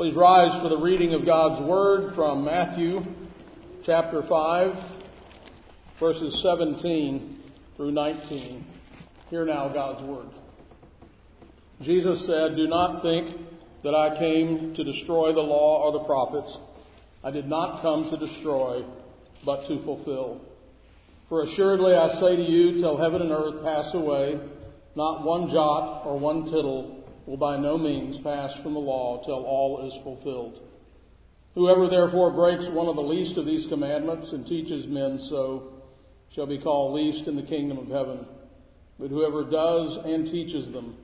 Please rise for the reading of God's Word from Matthew chapter 5, verses 17 through 19. Hear now God's Word. Jesus said, Do not think that I came to destroy the law or the prophets. I did not come to destroy, but to fulfill. For assuredly I say to you, till heaven and earth pass away, not one jot or one tittle will by no means pass from the law till all is fulfilled. Whoever therefore breaks one of the least of these commandments and teaches men so shall be called least in the kingdom of heaven. But whoever does and teaches them,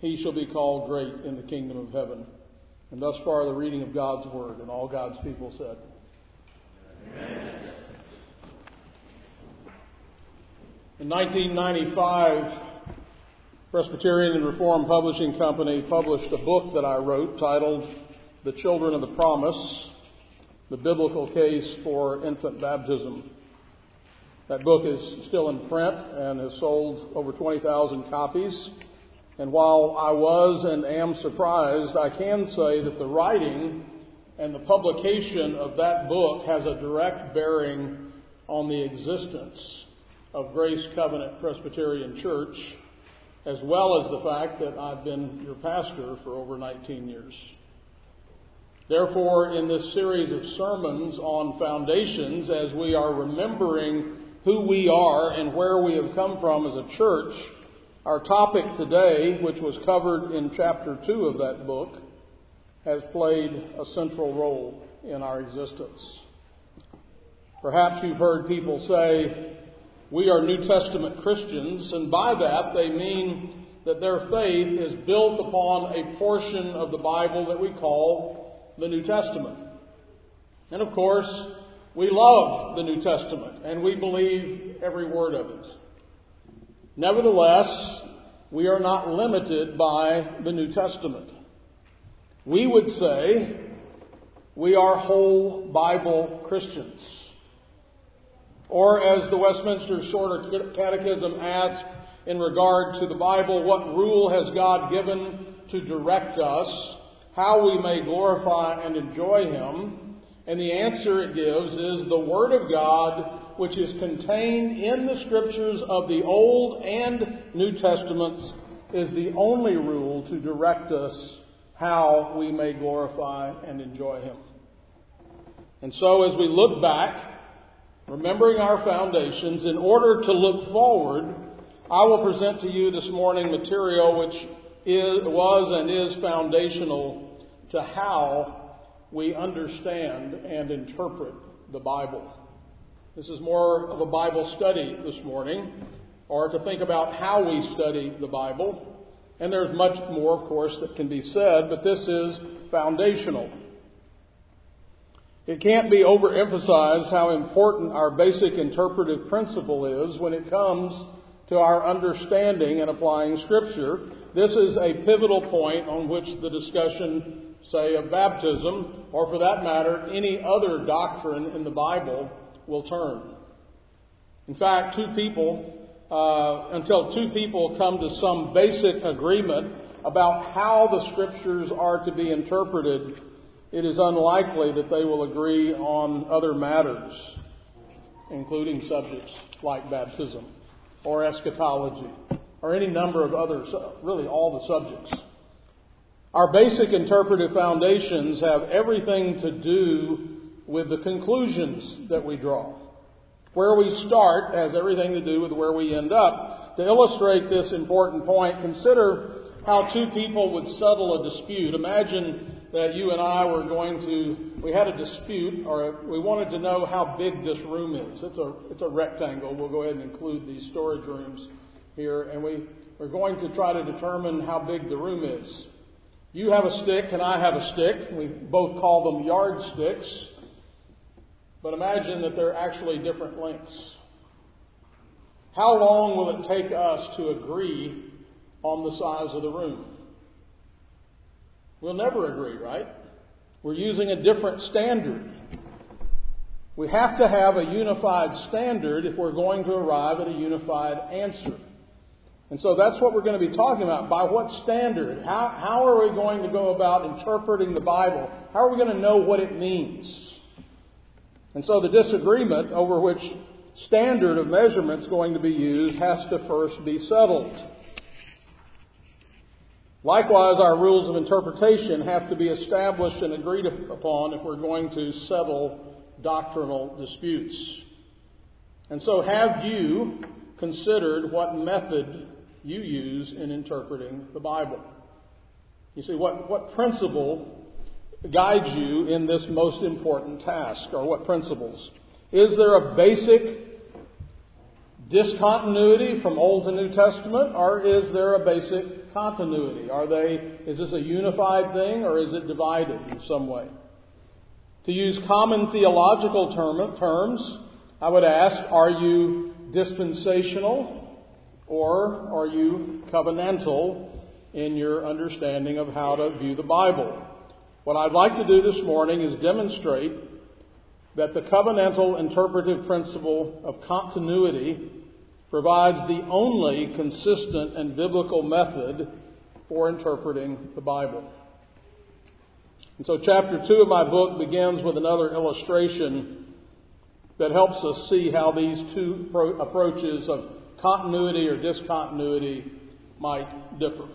he shall be called great in the kingdom of heaven. And thus far the reading of God's word, and all God's people said. Amen. In 1995, Presbyterian and Reformed Publishing Company published a book that I wrote titled The Children of the Promise The Biblical Case for Infant Baptism. That book is still in print and has sold over 20,000 copies. And while I was and am surprised, I can say that the writing and the publication of that book has a direct bearing on the existence of Grace Covenant Presbyterian Church, as well as the fact that I've been your pastor for over 19 years. Therefore, in this series of sermons on foundations, as we are remembering who we are and where we have come from as a church, our topic today, which was covered in chapter 2 of that book, has played a central role in our existence. Perhaps you've heard people say, we are New Testament Christians, and by that they mean that their faith is built upon a portion of the Bible that we call the New Testament. And of course, we love the New Testament and we believe every word of it. Nevertheless, we are not limited by the New Testament. We would say we are whole Bible Christians. Or, as the Westminster Shorter Catechism asks in regard to the Bible, what rule has God given to direct us, how we may glorify and enjoy Him? And the answer it gives is the Word of God, which is contained in the Scriptures of the Old and New Testaments, is the only rule to direct us how we may glorify and enjoy Him. And so, as we look back remembering our foundations, in order to look forward, I will present to you this morning material which is, was and is foundational to how we understand and interpret the Bible. This is more of a Bible study this morning, or to think about how we study the Bible. And there's much more, of course, that can be said, but this is foundational. It can't be overemphasized how important our basic interpretive principle is when it comes to our understanding and applying Scripture. This is a pivotal point on which the discussion, say, of baptism, or for that matter, any other doctrine in the Bible, will turn. In fact, two people, uh, until two people come to some basic agreement about how the Scriptures are to be interpreted, it is unlikely that they will agree on other matters, including subjects like baptism or eschatology or any number of others, really all the subjects. Our basic interpretive foundations have everything to do with the conclusions that we draw. Where we start has everything to do with where we end up. To illustrate this important point, consider how two people would settle a dispute. Imagine that you and I were going to, we had a dispute, or we wanted to know how big this room is. It's a, it's a rectangle. We'll go ahead and include these storage rooms here, and we, we're going to try to determine how big the room is. You have a stick, and I have a stick. We both call them yardsticks. But imagine that they're actually different lengths. How long will it take us to agree on the size of the room? We'll never agree, right? We're using a different standard. We have to have a unified standard if we're going to arrive at a unified answer. And so that's what we're going to be talking about. By what standard? How, how are we going to go about interpreting the Bible? How are we going to know what it means? And so the disagreement over which standard of measurement is going to be used has to first be settled. Likewise, our rules of interpretation have to be established and agreed upon if we're going to settle doctrinal disputes. And so, have you considered what method you use in interpreting the Bible? You see, what, what principle guides you in this most important task, or what principles? Is there a basic discontinuity from Old to New Testament, or is there a basic continuity? Are they, is this a unified thing, or is it divided in some way? To use common theological term, terms, I would ask, are you dispensational, or are you covenantal in your understanding of how to view the Bible? What I'd like to do this morning is demonstrate that the covenantal interpretive principle of continuity provides the only consistent and biblical method for interpreting the Bible. And so, chapter 2 of my book begins with another illustration that helps us see how these two approaches of continuity or discontinuity might differ.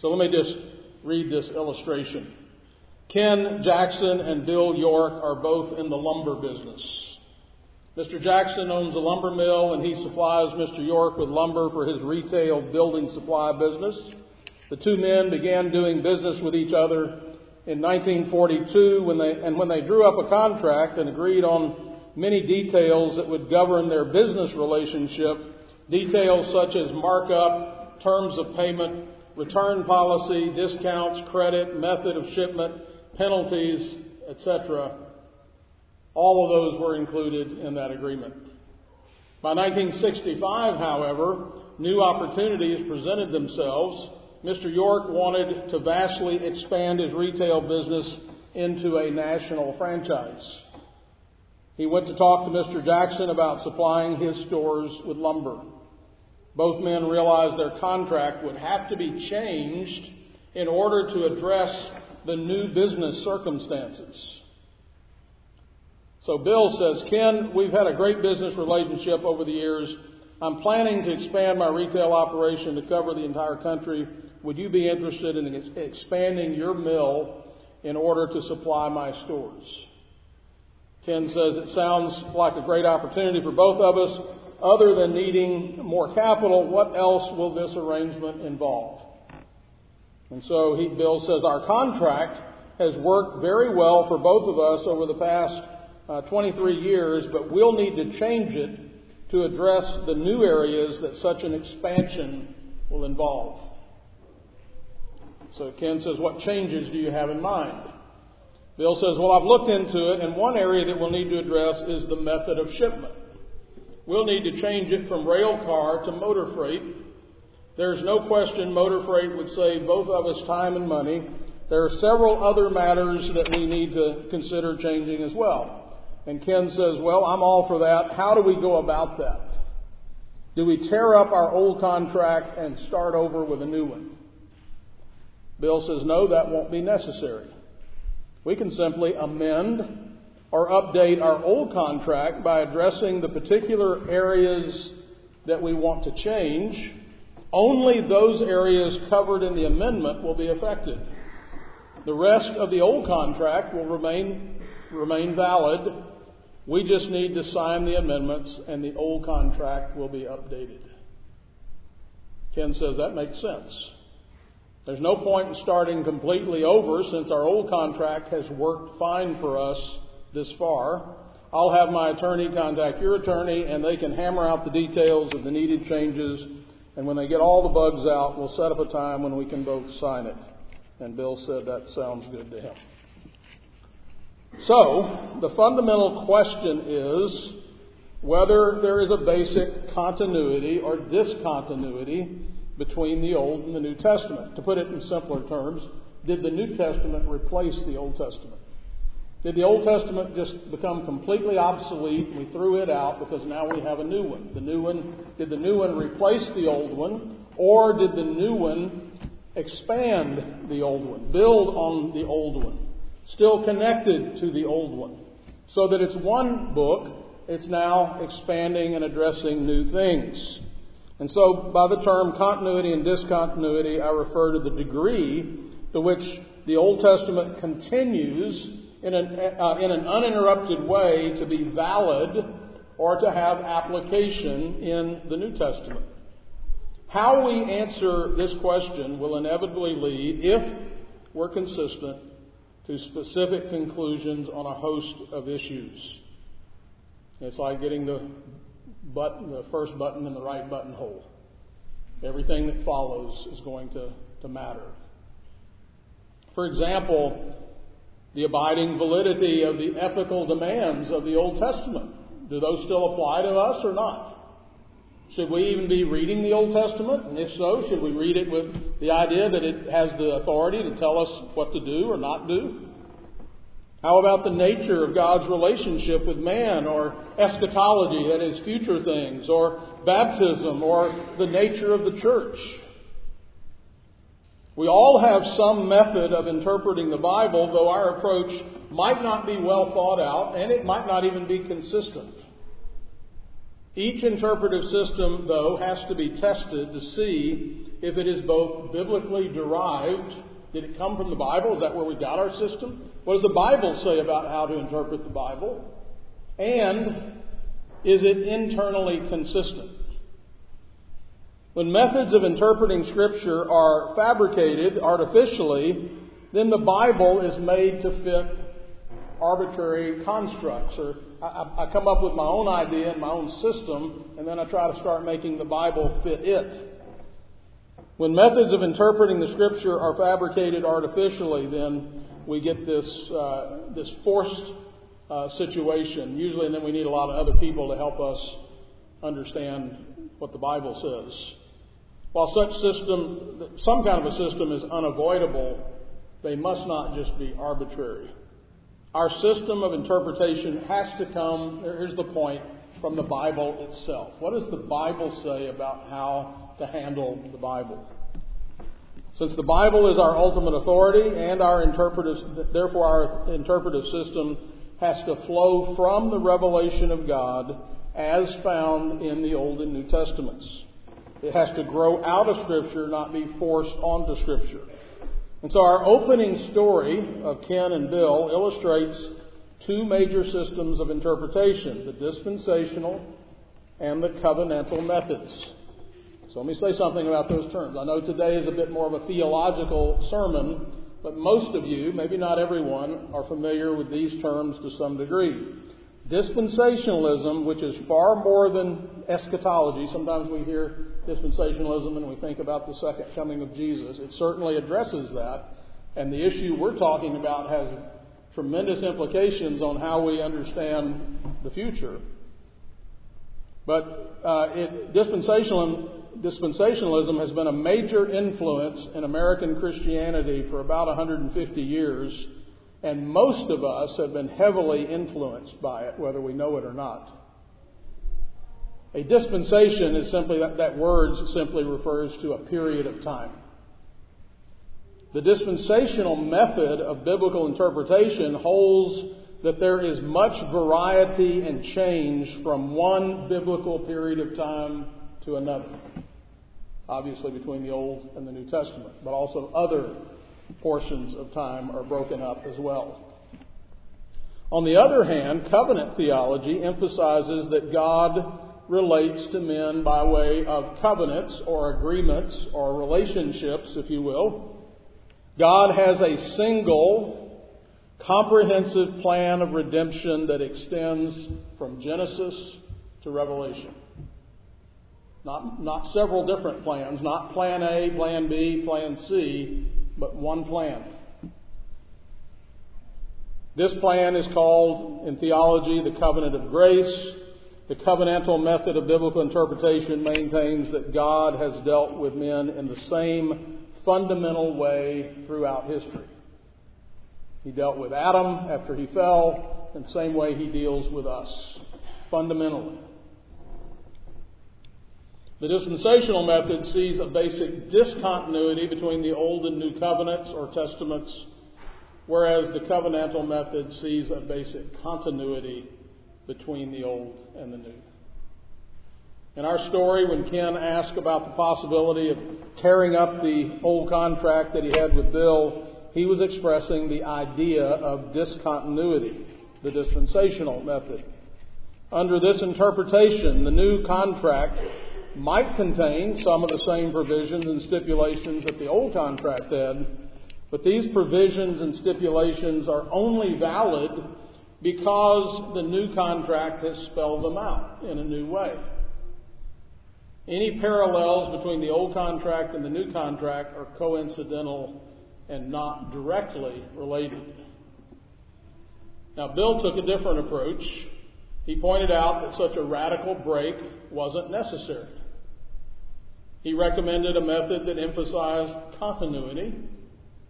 So, let me just read this illustration. Ken Jackson and Bill York are both in the lumber business. Mr. Jackson owns a lumber mill and he supplies Mr. York with lumber for his retail building supply business. The two men began doing business with each other in 1942 when they, and when they drew up a contract and agreed on many details that would govern their business relationship, details such as markup, terms of payment, return policy, discounts, credit, method of shipment, penalties, etc. All of those were included in that agreement. By 1965, however, new opportunities presented themselves. Mr. York wanted to vastly expand his retail business into a national franchise. He went to talk to Mr. Jackson about supplying his stores with lumber. Both men realized their contract would have to be changed in order to address the new business circumstances. So Bill says, Ken, we've had a great business relationship over the years. I'm planning to expand my retail operation to cover the entire country. Would you be interested in expanding your mill in order to supply my stores? Ken says, It sounds like a great opportunity for both of us. Other than needing more capital, what else will this arrangement involve? And so he, Bill says, Our contract has worked very well for both of us over the past uh, 23 years, but we'll need to change it to address the new areas that such an expansion will involve. So Ken says, What changes do you have in mind? Bill says, Well, I've looked into it, and one area that we'll need to address is the method of shipment. We'll need to change it from rail car to motor freight. There's no question motor freight would save both of us time and money. There are several other matters that we need to consider changing as well. And Ken says, Well, I'm all for that. How do we go about that? Do we tear up our old contract and start over with a new one? Bill says, No, that won't be necessary. We can simply amend or update our old contract by addressing the particular areas that we want to change. Only those areas covered in the amendment will be affected. The rest of the old contract will remain, remain valid we just need to sign the amendments and the old contract will be updated. Ken says that makes sense. There's no point in starting completely over since our old contract has worked fine for us this far. I'll have my attorney contact your attorney and they can hammer out the details of the needed changes. And when they get all the bugs out, we'll set up a time when we can both sign it. And Bill said that sounds good to him. So, the fundamental question is whether there is a basic continuity or discontinuity between the Old and the New Testament. To put it in simpler terms, did the New Testament replace the Old Testament? Did the Old Testament just become completely obsolete and we threw it out because now we have a new one? The new one did the new one replace the old one Or did the new one expand the old one, build on the old one, still connected to the old one, so that it's one book, it's now expanding and addressing new things. And so, by the term continuity and discontinuity, I refer to the degree to which the Old Testament continues in an, uh, in an uninterrupted way to be valid or to have application in the New Testament. How we answer this question will inevitably lead, if we're consistent, to specific conclusions on a host of issues. It's like getting the button, the first button in the right buttonhole. Everything that follows is going to, to matter. For example, the abiding validity of the ethical demands of the Old Testament. Do those still apply to us or not? Should we even be reading the Old Testament? And if so, should we read it with the idea that it has the authority to tell us what to do or not do? How about the nature of God's relationship with man, or eschatology, that is, future things, or baptism, or the nature of the church? We all have some method of interpreting the Bible, though our approach might not be well thought out, and it might not even be consistent. Each interpretive system, though, has to be tested to see if it is both biblically derived. Did it come from the Bible? Is that where we got our system? What does the Bible say about how to interpret the Bible? And is it internally consistent? When methods of interpreting Scripture are fabricated artificially, then the Bible is made to fit arbitrary constructs or I, I come up with my own idea and my own system, and then I try to start making the Bible fit it. When methods of interpreting the Scripture are fabricated artificially, then we get this uh, this forced uh, situation. Usually, and then we need a lot of other people to help us understand what the Bible says. While such system, some kind of a system is unavoidable, they must not just be arbitrary. Our system of interpretation has to come, here's the point, from the Bible itself. What does the Bible say about how to handle the Bible? Since the Bible is our ultimate authority and our interpretive, therefore our interpretive system has to flow from the revelation of God as found in the Old and New Testaments. It has to grow out of Scripture, not be forced onto Scripture. And so our opening story of Ken and Bill illustrates two major systems of interpretation the dispensational and the covenantal methods. So let me say something about those terms. I know today is a bit more of a theological sermon, but most of you, maybe not everyone, are familiar with these terms to some degree. Dispensationalism, which is far more than eschatology, sometimes we hear dispensationalism and we think about the second coming of Jesus. It certainly addresses that. And the issue we're talking about has tremendous implications on how we understand the future. But uh, it, dispensationalism, dispensationalism has been a major influence in American Christianity for about 150 years, and most of us have been heavily influenced by it, whether we know it or not. A dispensation is simply that, that word simply refers to a period of time. The dispensational method of biblical interpretation holds that there is much variety and change from one biblical period of time to another. Obviously, between the Old and the New Testament, but also other portions of time are broken up as well. On the other hand, covenant theology emphasizes that God relates to men by way of covenants or agreements or relationships, if you will. God has a single, comprehensive plan of redemption that extends from Genesis to Revelation. Not, not several different plans, not plan A, plan B, plan C, but one plan. This plan is called in theology the covenant of grace the covenantal method of biblical interpretation maintains that God has dealt with men in the same fundamental way throughout history. He dealt with Adam after he fell, in the same way he deals with us, fundamentally. The dispensational method sees a basic discontinuity between the Old and New Covenants or Testaments, whereas the covenantal method sees a basic continuity between the Old and the New. In our story, when Ken asked about the possibility of tearing up the old contract that he had with Bill, he was expressing the idea of discontinuity, the dispensational method. Under this interpretation, the new contract might contain some of the same provisions and stipulations that the old contract had, but these provisions and stipulations are only valid because the new contract has spelled them out in a new way. Any parallels between the old contract and the new contract are coincidental and not directly related. Now, Bill took a different approach. He pointed out that such a radical break wasn't necessary. He recommended a method that emphasized continuity,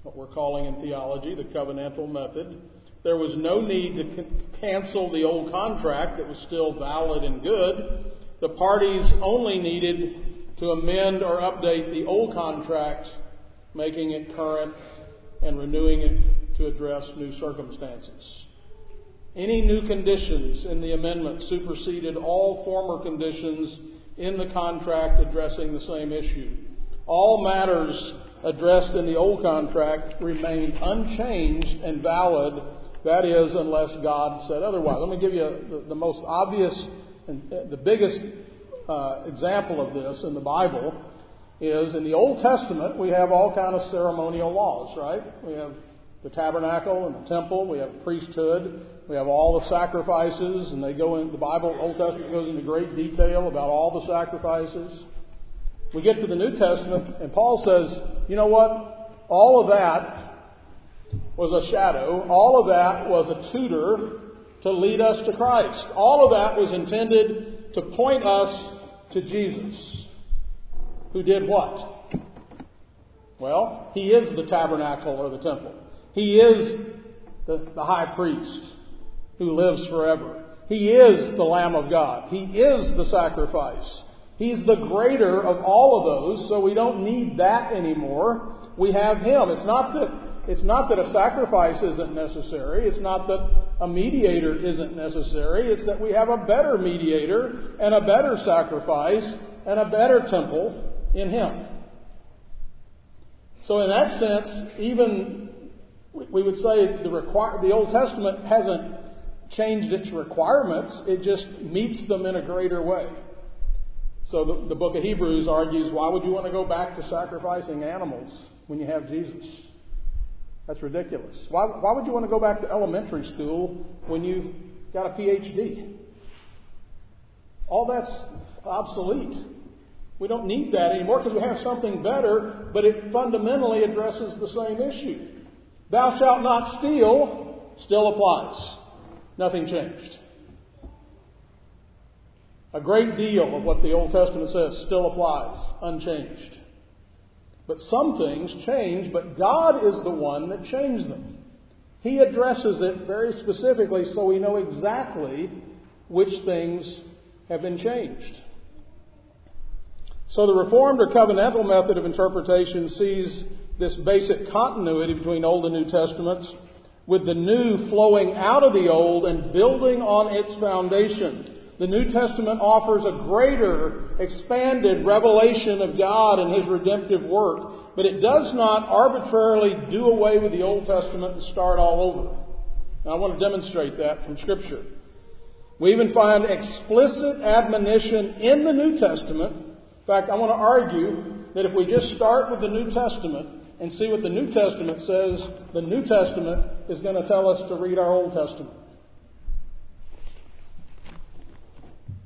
what we're calling in theology the covenantal method. There was no need to cancel the old contract that was still valid and good. The parties only needed to amend or update the old contract, making it current and renewing it to address new circumstances. Any new conditions in the amendment superseded all former conditions in the contract addressing the same issue. All matters addressed in the old contract remained unchanged and valid, that is, unless God said otherwise. Let me give you the, the most obvious and uh, the biggest uh, example of this in the Bible is in the Old Testament we have all kind of ceremonial laws, right? We have the tabernacle and the temple. We have priesthood. We have all the sacrifices, and they go in the Bible. Old Testament goes into great detail about all the sacrifices. We get to the New Testament, and Paul says, "You know what? All of that was a shadow. All of that was a tutor to lead us to Christ. All of that was intended to point us to Jesus, who did what? Well, he is the tabernacle or the temple. He is the, the high priest who lives forever. He is the Lamb of God. He is the sacrifice. He's the greater of all of those, so we don't need that anymore. We have Him. It's not that it's not that a sacrifice isn't necessary. It's not that a mediator isn't necessary. It's that we have a better mediator and a better sacrifice and a better temple in Him. So, in that sense, even we would say the, the Old Testament hasn't changed its requirements, it just meets them in a greater way. So, the, the book of Hebrews argues why would you want to go back to sacrificing animals when you have Jesus? That's ridiculous. Why, why would you want to go back to elementary school when you've got a PhD? All that's obsolete. We don't need that anymore because we have something better, but it fundamentally addresses the same issue. Thou shalt not steal still applies. Nothing changed. A great deal of what the Old Testament says still applies, unchanged. But some things change, but God is the one that changed them. He addresses it very specifically so we know exactly which things have been changed. So the Reformed or covenantal method of interpretation sees this basic continuity between Old and New Testaments, with the new flowing out of the Old and building on its foundation the New Testament offers a greater, expanded revelation of God and His redemptive work, but it does not arbitrarily do away with the Old Testament and start all over. Now, I want to demonstrate that from Scripture. We even find explicit admonition in the New Testament. In fact, I want to argue that if we just start with the New Testament and see what the New Testament says, the New Testament is going to tell us to read our Old Testament.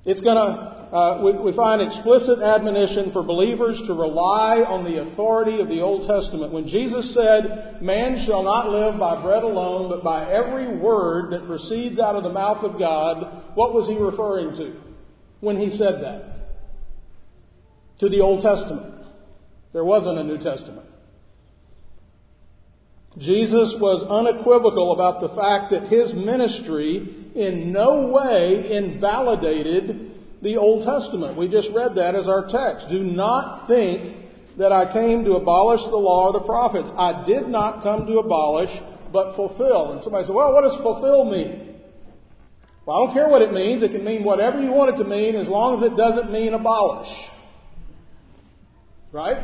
It's going to, uh, we, we find explicit admonition for believers to rely on the authority of the Old Testament. When Jesus said, Man shall not live by bread alone, but by every word that proceeds out of the mouth of God, what was he referring to when he said that? To the Old Testament. There wasn't a New Testament. Jesus was unequivocal about the fact that his ministry in no way invalidated the Old Testament. We just read that as our text. Do not think that I came to abolish the law or the prophets. I did not come to abolish, but fulfill. And somebody said, well, what does fulfill mean? Well, I don't care what it means. It can mean whatever you want it to mean as long as it doesn't mean abolish. Right?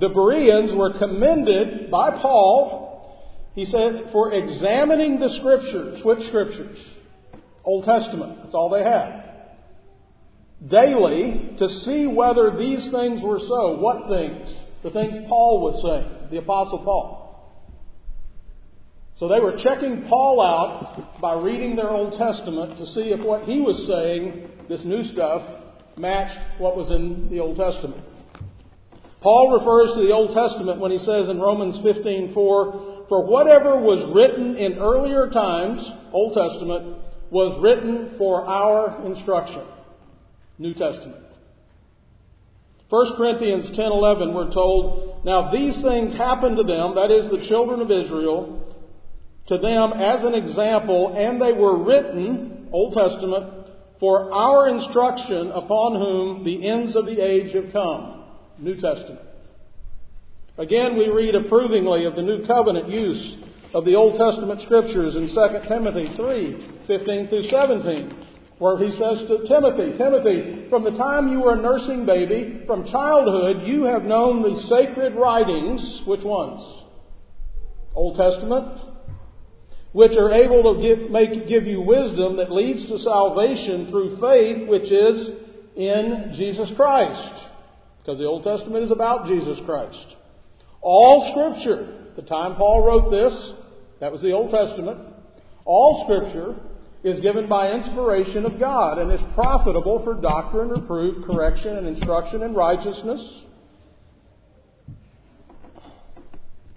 The Bereans were commended by Paul, he said, for examining the Scriptures. Which Scriptures? Old Testament. That's all they had. Daily to see whether these things were so. What things? The things Paul was saying, the Apostle Paul. So they were checking Paul out by reading their Old Testament to see if what he was saying, this new stuff, matched what was in the Old Testament. Paul refers to the Old Testament when he says in Romans 15:4, "For whatever was written in earlier times, Old Testament, was written for our instruction." New Testament. 1 Corinthians 10:11 we're told, "Now these things happened to them, that is the children of Israel, to them as an example, and they were written, Old Testament, for our instruction upon whom the ends of the age have come. New Testament. Again, we read approvingly of the New Covenant use of the Old Testament scriptures in 2 Timothy 3 15 through 17, where he says to Timothy, Timothy, from the time you were a nursing baby, from childhood, you have known the sacred writings. Which ones? Old Testament, which are able to give, make, give you wisdom that leads to salvation through faith, which is in Jesus Christ. Because the Old Testament is about Jesus Christ. All Scripture, the time Paul wrote this, that was the Old Testament, all Scripture is given by inspiration of God and is profitable for doctrine, reproof, correction, and instruction in righteousness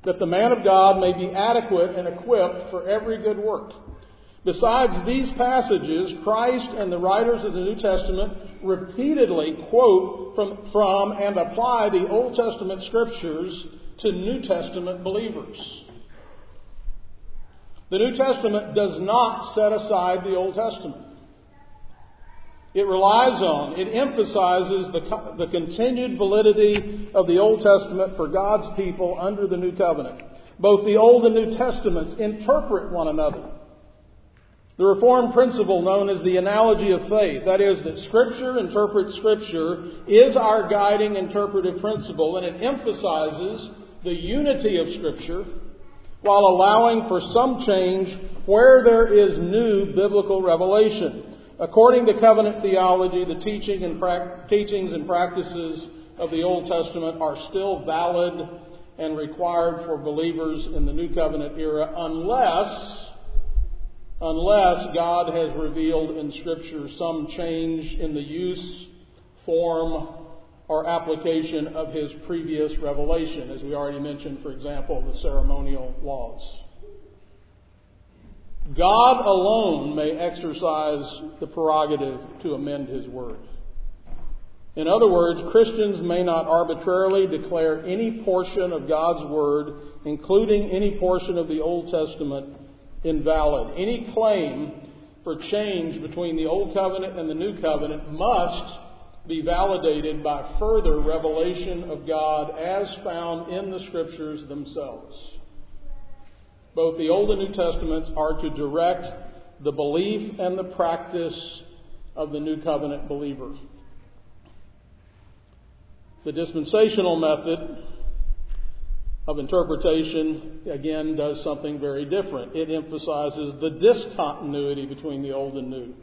that the man of God may be adequate and equipped for every good work. Besides these passages, Christ and the writers of the New Testament repeatedly quote from, from and apply the Old Testament scriptures to New Testament believers. The New Testament does not set aside the Old Testament. It relies on, it emphasizes the, the continued validity of the Old Testament for God's people under the New Covenant. Both the Old and New Testaments interpret one another. The Reformed principle known as the analogy of faith, that is, that Scripture interprets Scripture, is our guiding interpretive principle, and it emphasizes the unity of Scripture while allowing for some change where there is new biblical revelation. According to covenant theology, the teaching and pra- teachings and practices of the Old Testament are still valid and required for believers in the New Covenant era unless unless God has revealed in Scripture some change in the use, form, or application of His previous revelation, as we already mentioned, for example, the ceremonial laws. God alone may exercise the prerogative to amend His Word. In other words, Christians may not arbitrarily declare any portion of God's Word, including any portion of the Old Testament, invalid. Any claim for change between the Old Covenant and the New Covenant must be validated by further revelation of God as found in the Scriptures themselves both the Old and New Testaments are to direct the belief and the practice of the New Covenant believer. The dispensational method of interpretation, again, does something very different. It emphasizes the discontinuity between the Old and New.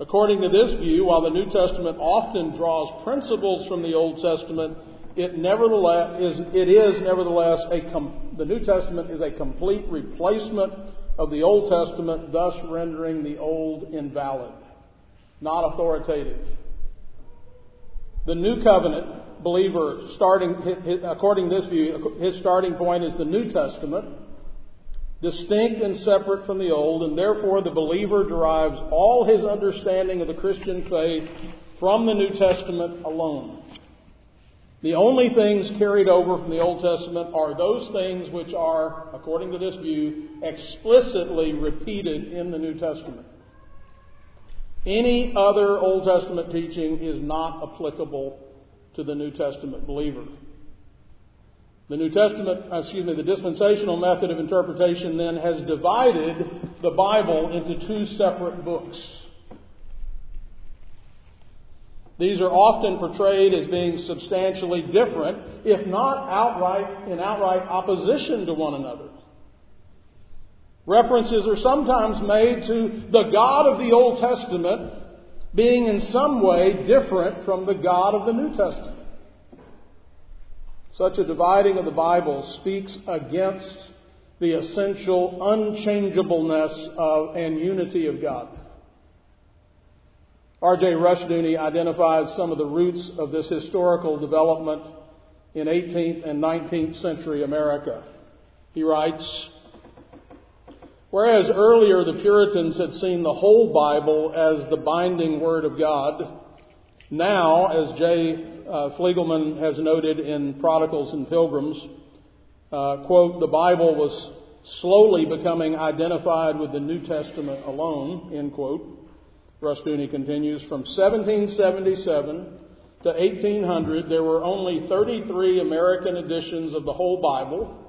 According to this view, while the New Testament often draws principles from the Old Testament, it nevertheless is, it is nevertheless a com- the New Testament is a complete replacement of the Old Testament, thus rendering the Old invalid, not authoritative. The New Covenant believer, starting according to this view, his starting point is the New Testament, distinct and separate from the Old, and therefore the believer derives all his understanding of the Christian faith from the New Testament alone. The only things carried over from the Old Testament are those things which are, according to this view, explicitly repeated in the New Testament. Any other Old Testament teaching is not applicable to the New Testament believer. The New Testament, uh, excuse me, the dispensational method of interpretation then has divided the Bible into two separate books. These are often portrayed as being substantially different, if not outright in outright opposition to one another. References are sometimes made to the God of the Old Testament being in some way different from the God of the New Testament. Such a dividing of the Bible speaks against the essential unchangeableness of, and unity of God. R.J. Rushdoony identifies some of the roots of this historical development in 18th and 19th century America. He writes, Whereas earlier the Puritans had seen the whole Bible as the binding Word of God, now, as J. Uh, Fliegelman has noted in Prodigals and Pilgrims, uh, quote, the Bible was slowly becoming identified with the New Testament alone, end quote. Rushdoony continues, from 1777 to 1800, there were only 33 American editions of the whole Bible,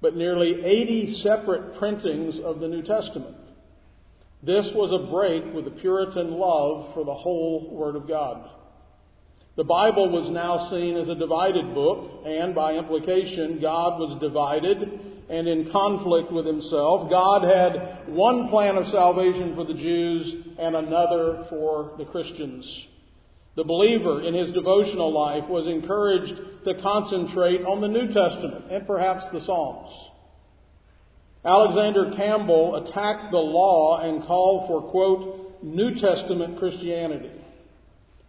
but nearly 80 separate printings of the New Testament. This was a break with the Puritan love for the whole Word of God. The Bible was now seen as a divided book, and by implication, God was divided and in conflict with himself. God had one plan of salvation for the Jews and another for the Christians. The believer in his devotional life was encouraged to concentrate on the New Testament and perhaps the Psalms. Alexander Campbell attacked the law and called for, quote, New Testament Christianity.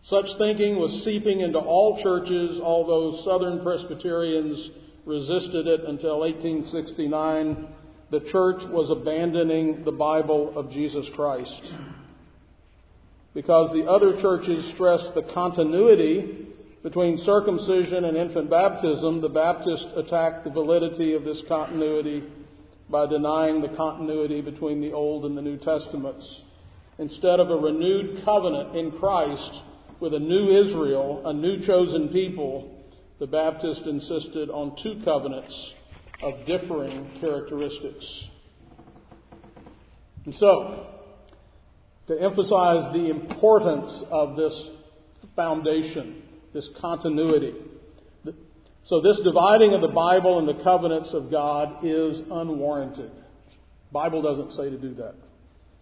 Such thinking was seeping into all churches, although Southern Presbyterians resisted it until 1869. The church was abandoning the Bible of Jesus Christ because the other churches stressed the continuity between circumcision and infant baptism, the Baptists attacked the validity of this continuity by denying the continuity between the Old and the New Testaments. Instead of a renewed covenant in Christ with a new Israel, a new chosen people, the Baptist insisted on two covenants of differing characteristics. And so, to emphasize the importance of this foundation, this continuity. So this dividing of the Bible and the covenants of God is unwarranted. Bible doesn't say to do that.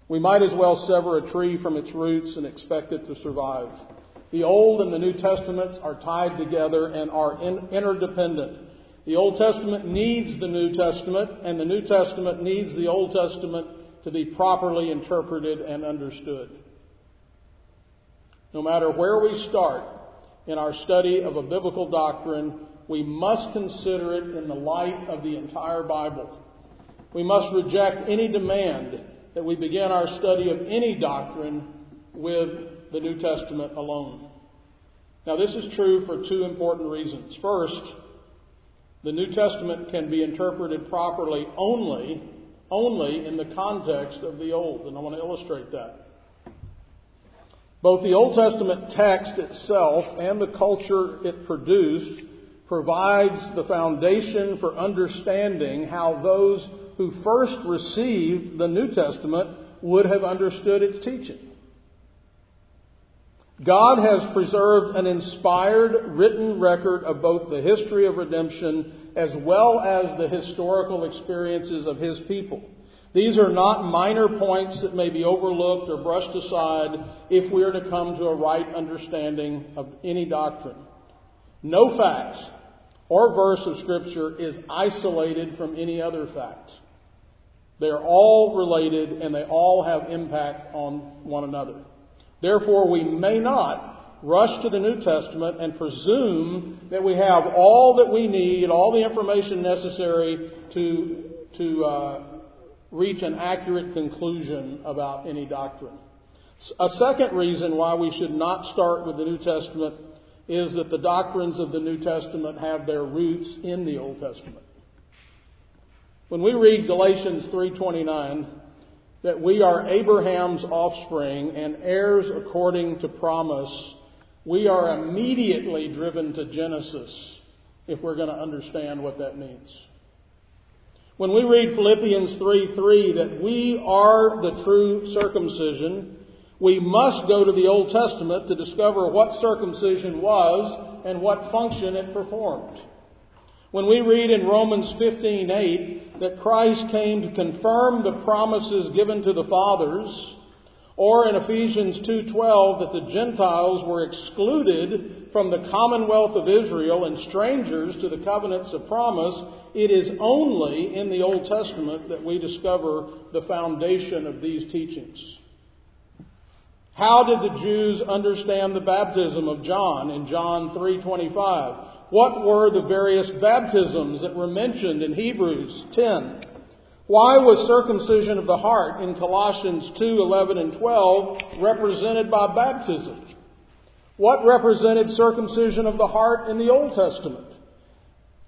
We might as well sever a tree from its roots and expect it to survive. The Old and the New Testaments are tied together and are in, interdependent. The Old Testament needs the New Testament, and the New Testament needs the Old Testament to be properly interpreted and understood. No matter where we start in our study of a biblical doctrine, we must consider it in the light of the entire Bible. We must reject any demand that we begin our study of any doctrine with the New Testament alone. Now, this is true for two important reasons. First, the New Testament can be interpreted properly only only in the context of the Old, and I want to illustrate that. Both the Old Testament text itself and the culture it produced provides the foundation for understanding how those who first received the New Testament would have understood its teaching. God has preserved an inspired written record of both the history of redemption as well as the historical experiences of his people. These are not minor points that may be overlooked or brushed aside if we are to come to a right understanding of any doctrine. No fact or verse of Scripture is isolated from any other fact. They are all related and they all have impact on one another. Therefore, we may not rush to the New Testament and presume that we have all that we need, all the information necessary to, to uh, reach an accurate conclusion about any doctrine. A second reason why we should not start with the New Testament is that the doctrines of the New Testament have their roots in the Old Testament. When we read Galatians 3:29, that we are Abraham's offspring and heirs according to promise, we are immediately driven to Genesis if we're going to understand what that means. When we read Philippians 3 3 that we are the true circumcision, we must go to the Old Testament to discover what circumcision was and what function it performed. When we read in Romans 15:8 that Christ came to confirm the promises given to the fathers, or in Ephesians 2:12 that the Gentiles were excluded from the commonwealth of Israel and strangers to the covenants of promise, it is only in the Old Testament that we discover the foundation of these teachings. How did the Jews understand the baptism of John in John 3:25? What were the various baptisms that were mentioned in Hebrews 10? Why was circumcision of the heart in Colossians 2, 11 and 12 represented by baptism? What represented circumcision of the heart in the Old Testament?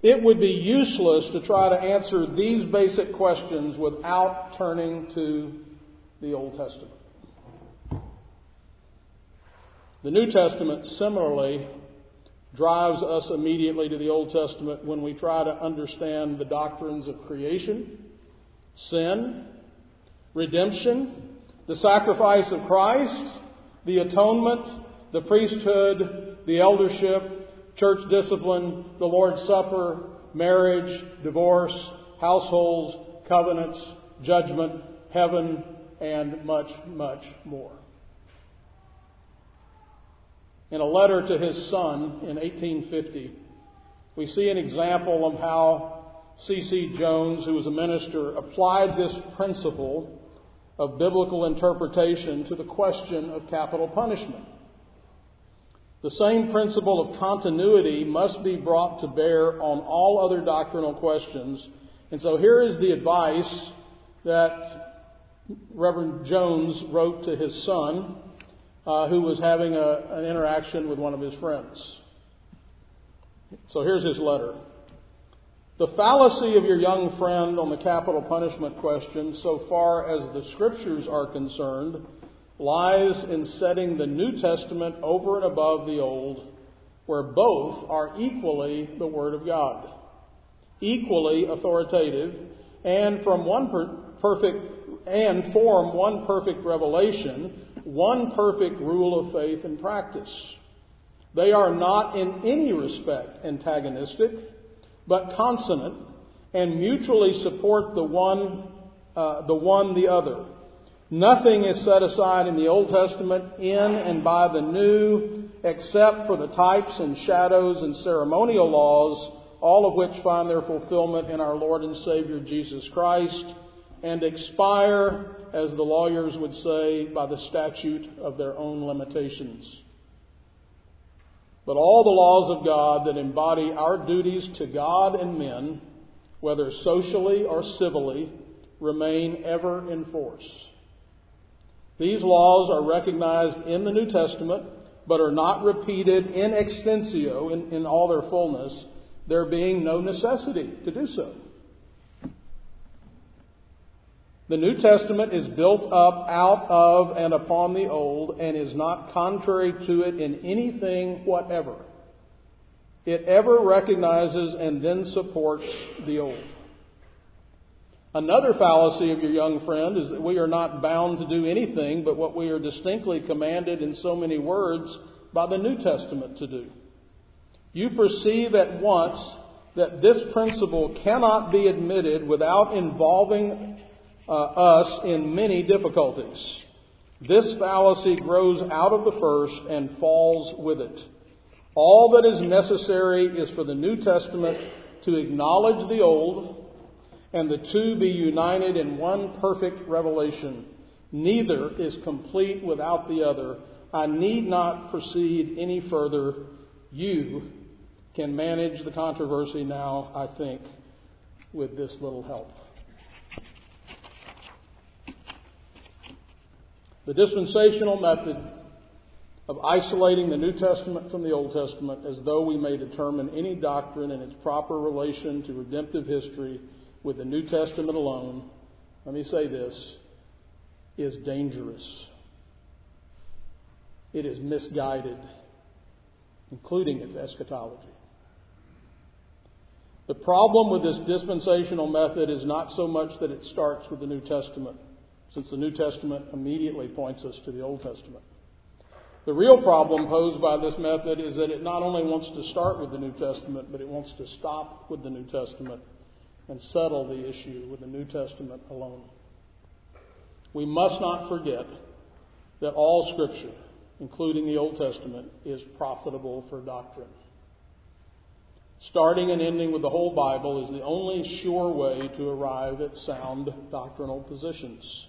It would be useless to try to answer these basic questions without turning to the Old Testament. The New Testament similarly drives us immediately to the Old Testament when we try to understand the doctrines of creation, sin, redemption, the sacrifice of Christ, the atonement, the priesthood, the eldership, church discipline, the Lord's Supper, marriage, divorce, households, covenants, judgment, heaven, and much, much more. In a letter to his son in 1850, we see an example of how C.C. Jones, who was a minister, applied this principle of biblical interpretation to the question of capital punishment. The same principle of continuity must be brought to bear on all other doctrinal questions. And so here is the advice that Reverend Jones wrote to his son uh, who was having a, an interaction with one of his friends. So here's his letter. The fallacy of your young friend on the capital punishment question, so far as the scriptures are concerned, lies in setting the New Testament over and above the Old, where both are equally the Word of God, equally authoritative, and from one per- perfect and form one perfect revelation one perfect rule of faith and practice. They are not in any respect antagonistic, but consonant and mutually support the one, uh, the one the other. Nothing is set aside in the Old Testament in and by the New except for the types and shadows and ceremonial laws, all of which find their fulfillment in our Lord and Savior Jesus Christ and expire, as the lawyers would say, by the statute of their own limitations. But all the laws of God that embody our duties to God and men, whether socially or civilly, remain ever in force. These laws are recognized in the New Testament, but are not repeated in extensio in, in all their fullness, there being no necessity to do so. The New Testament is built up out of and upon the Old and is not contrary to it in anything whatever. It ever recognizes and then supports the Old. Another fallacy of your young friend is that we are not bound to do anything but what we are distinctly commanded in so many words by the New Testament to do. You perceive at once that this principle cannot be admitted without involving uh, us in many difficulties. This fallacy grows out of the first and falls with it. All that is necessary is for the New Testament to acknowledge the Old and the two be united in one perfect revelation. Neither is complete without the other. I need not proceed any further. You can manage the controversy now, I think, with this little help. The dispensational method of isolating the New Testament from the Old Testament as though we may determine any doctrine in its proper relation to redemptive history with the New Testament alone, let me say this, is dangerous. It is misguided, including its eschatology. The problem with this dispensational method is not so much that it starts with the New Testament, since the New Testament immediately points us to the Old Testament. The real problem posed by this method is that it not only wants to start with the New Testament, but it wants to stop with the New Testament and settle the issue with the New Testament alone. We must not forget that all Scripture, including the Old Testament, is profitable for doctrine. Starting and ending with the whole Bible is the only sure way to arrive at sound doctrinal positions.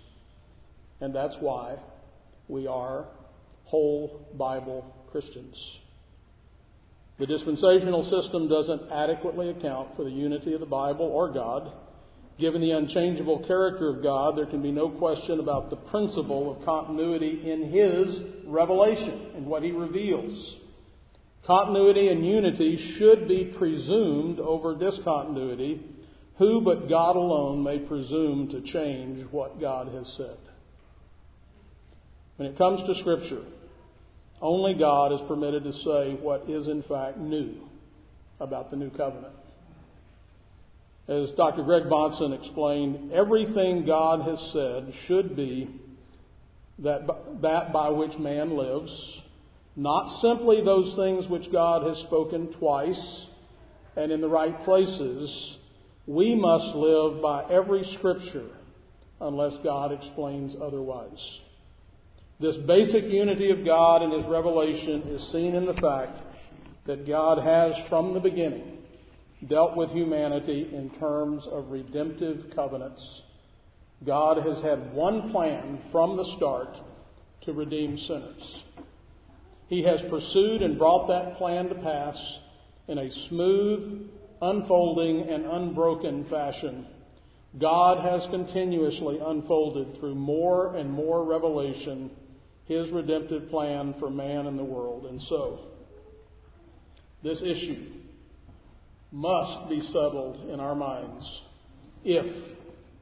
And that's why we are whole Bible Christians. The dispensational system doesn't adequately account for the unity of the Bible or God. Given the unchangeable character of God, there can be no question about the principle of continuity in His revelation and what He reveals. Continuity and unity should be presumed over discontinuity. Who but God alone may presume to change what God has said? When it comes to Scripture, only God is permitted to say what is in fact new about the new covenant. As Dr. Greg Bahnsen explained, everything God has said should be that, that by which man lives, not simply those things which God has spoken twice and in the right places. We must live by every scripture unless God explains otherwise. This basic unity of God and His revelation is seen in the fact that God has, from the beginning, dealt with humanity in terms of redemptive covenants. God has had one plan from the start to redeem sinners. He has pursued and brought that plan to pass in a smooth, unfolding, and unbroken fashion. God has continuously unfolded through more and more revelation his redemptive plan for man and the world. And so, this issue must be settled in our minds if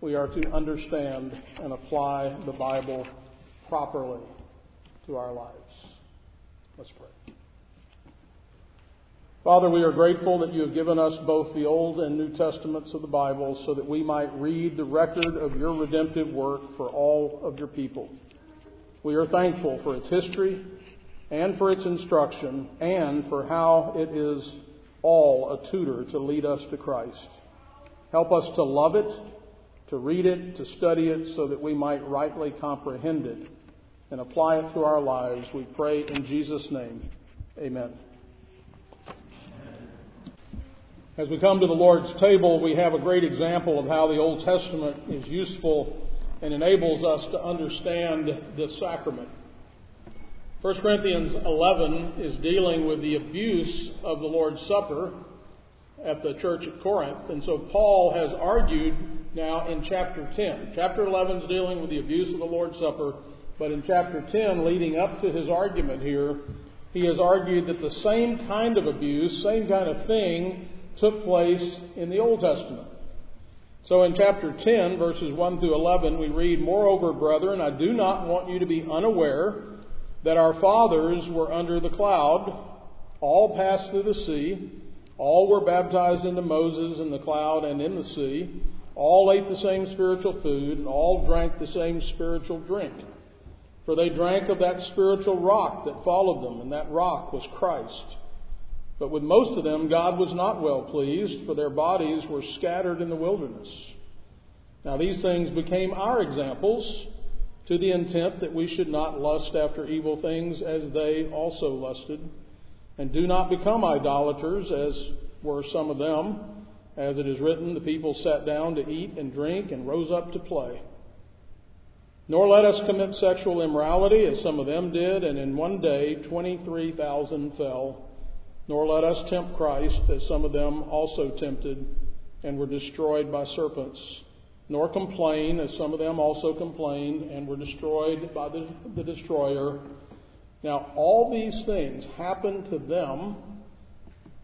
we are to understand and apply the Bible properly to our lives. Let's pray. Father, we are grateful that you have given us both the Old and New Testaments of the Bible so that we might read the record of your redemptive work for all of your people. We are thankful for its history and for its instruction and for how it is all a tutor to lead us to Christ. Help us to love it, to read it, to study it so that we might rightly comprehend it and apply it to our lives. We pray in Jesus' name. Amen. As we come to the Lord's table, we have a great example of how the Old Testament is useful and enables us to understand this sacrament. 1 Corinthians 11 is dealing with the abuse of the Lord's Supper at the church at Corinth. And so Paul has argued now in chapter 10. Chapter 11 is dealing with the abuse of the Lord's Supper, but in chapter 10, leading up to his argument here, he has argued that the same kind of abuse, same kind of thing, took place in the Old Testament. So in chapter 10, verses 1 through 11, we read, Moreover, brethren, I do not want you to be unaware that our fathers were under the cloud, all passed through the sea, all were baptized into Moses in the cloud and in the sea, all ate the same spiritual food, and all drank the same spiritual drink. For they drank of that spiritual rock that followed them, and that rock was Christ. But with most of them, God was not well pleased, for their bodies were scattered in the wilderness. Now, these things became our examples to the intent that we should not lust after evil things as they also lusted. And do not become idolaters, as were some of them. As it is written, the people sat down to eat and drink and rose up to play. Nor let us commit sexual immorality, as some of them did, and in one day 23,000 fell. Nor let us tempt Christ, as some of them also tempted and were destroyed by serpents. Nor complain, as some of them also complained and were destroyed by the, the destroyer. Now, all these things happened to them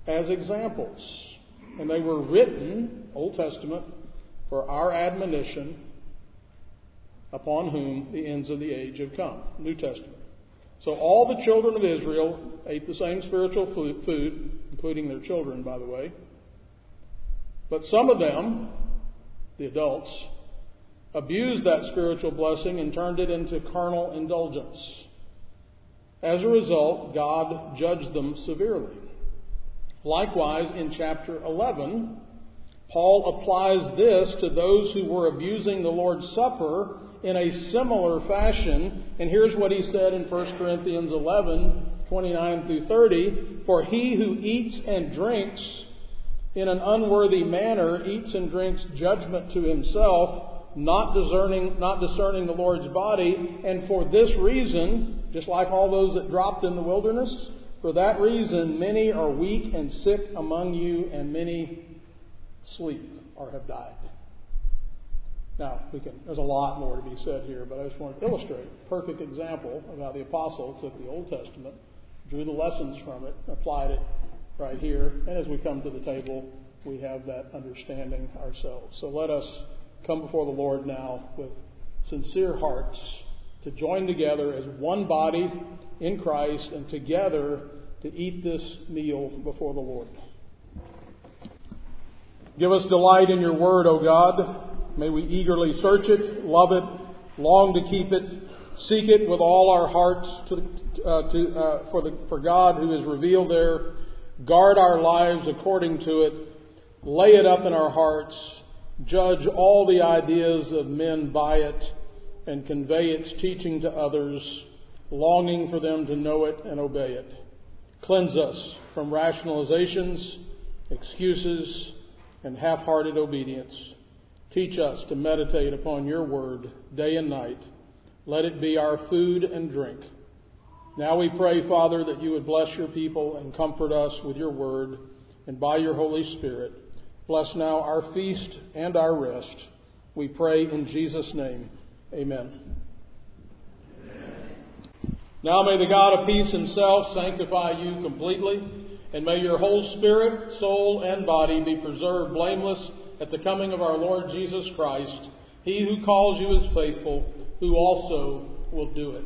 as examples. And they were written, Old Testament, for our admonition, upon whom the ends of the age have come. New Testament. So all the children of Israel ate the same spiritual food, including their children, by the way. But some of them, the adults, abused that spiritual blessing and turned it into carnal indulgence. As a result, God judged them severely. Likewise, in chapter 11, Paul applies this to those who were abusing the Lord's Supper in a similar fashion. And here's what he said in 1 Corinthians 11, 29 through 30. For he who eats and drinks in an unworthy manner eats and drinks judgment to himself, not discerning, not discerning the Lord's body. And for this reason, just like all those that dropped in the wilderness, for that reason many are weak and sick among you, and many sleep or have died. Now, we can, there's a lot more to be said here, but I just want to illustrate a perfect example of how the apostle took the Old Testament, drew the lessons from it, applied it right here, and as we come to the table, we have that understanding ourselves. So let us come before the Lord now with sincere hearts to join together as one body in Christ and together to eat this meal before the Lord. Give us delight in your word, O God. May we eagerly search it, love it, long to keep it, seek it with all our hearts to, uh, to, uh, for, the, for God who is revealed there. Guard our lives according to it. Lay it up in our hearts. Judge all the ideas of men by it and convey its teaching to others, longing for them to know it and obey it. Cleanse us from rationalizations, excuses, and half hearted obedience. Teach us to meditate upon your word day and night. Let it be our food and drink. Now we pray, Father, that you would bless your people and comfort us with your word and by your Holy Spirit. Bless now our feast and our rest. We pray in Jesus' name. Amen. Now may the God of peace himself sanctify you completely and may your whole spirit, soul, and body be preserved blameless at the coming of our Lord Jesus Christ. He who calls you is faithful, who also will do it.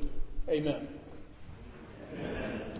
Amen. Amen.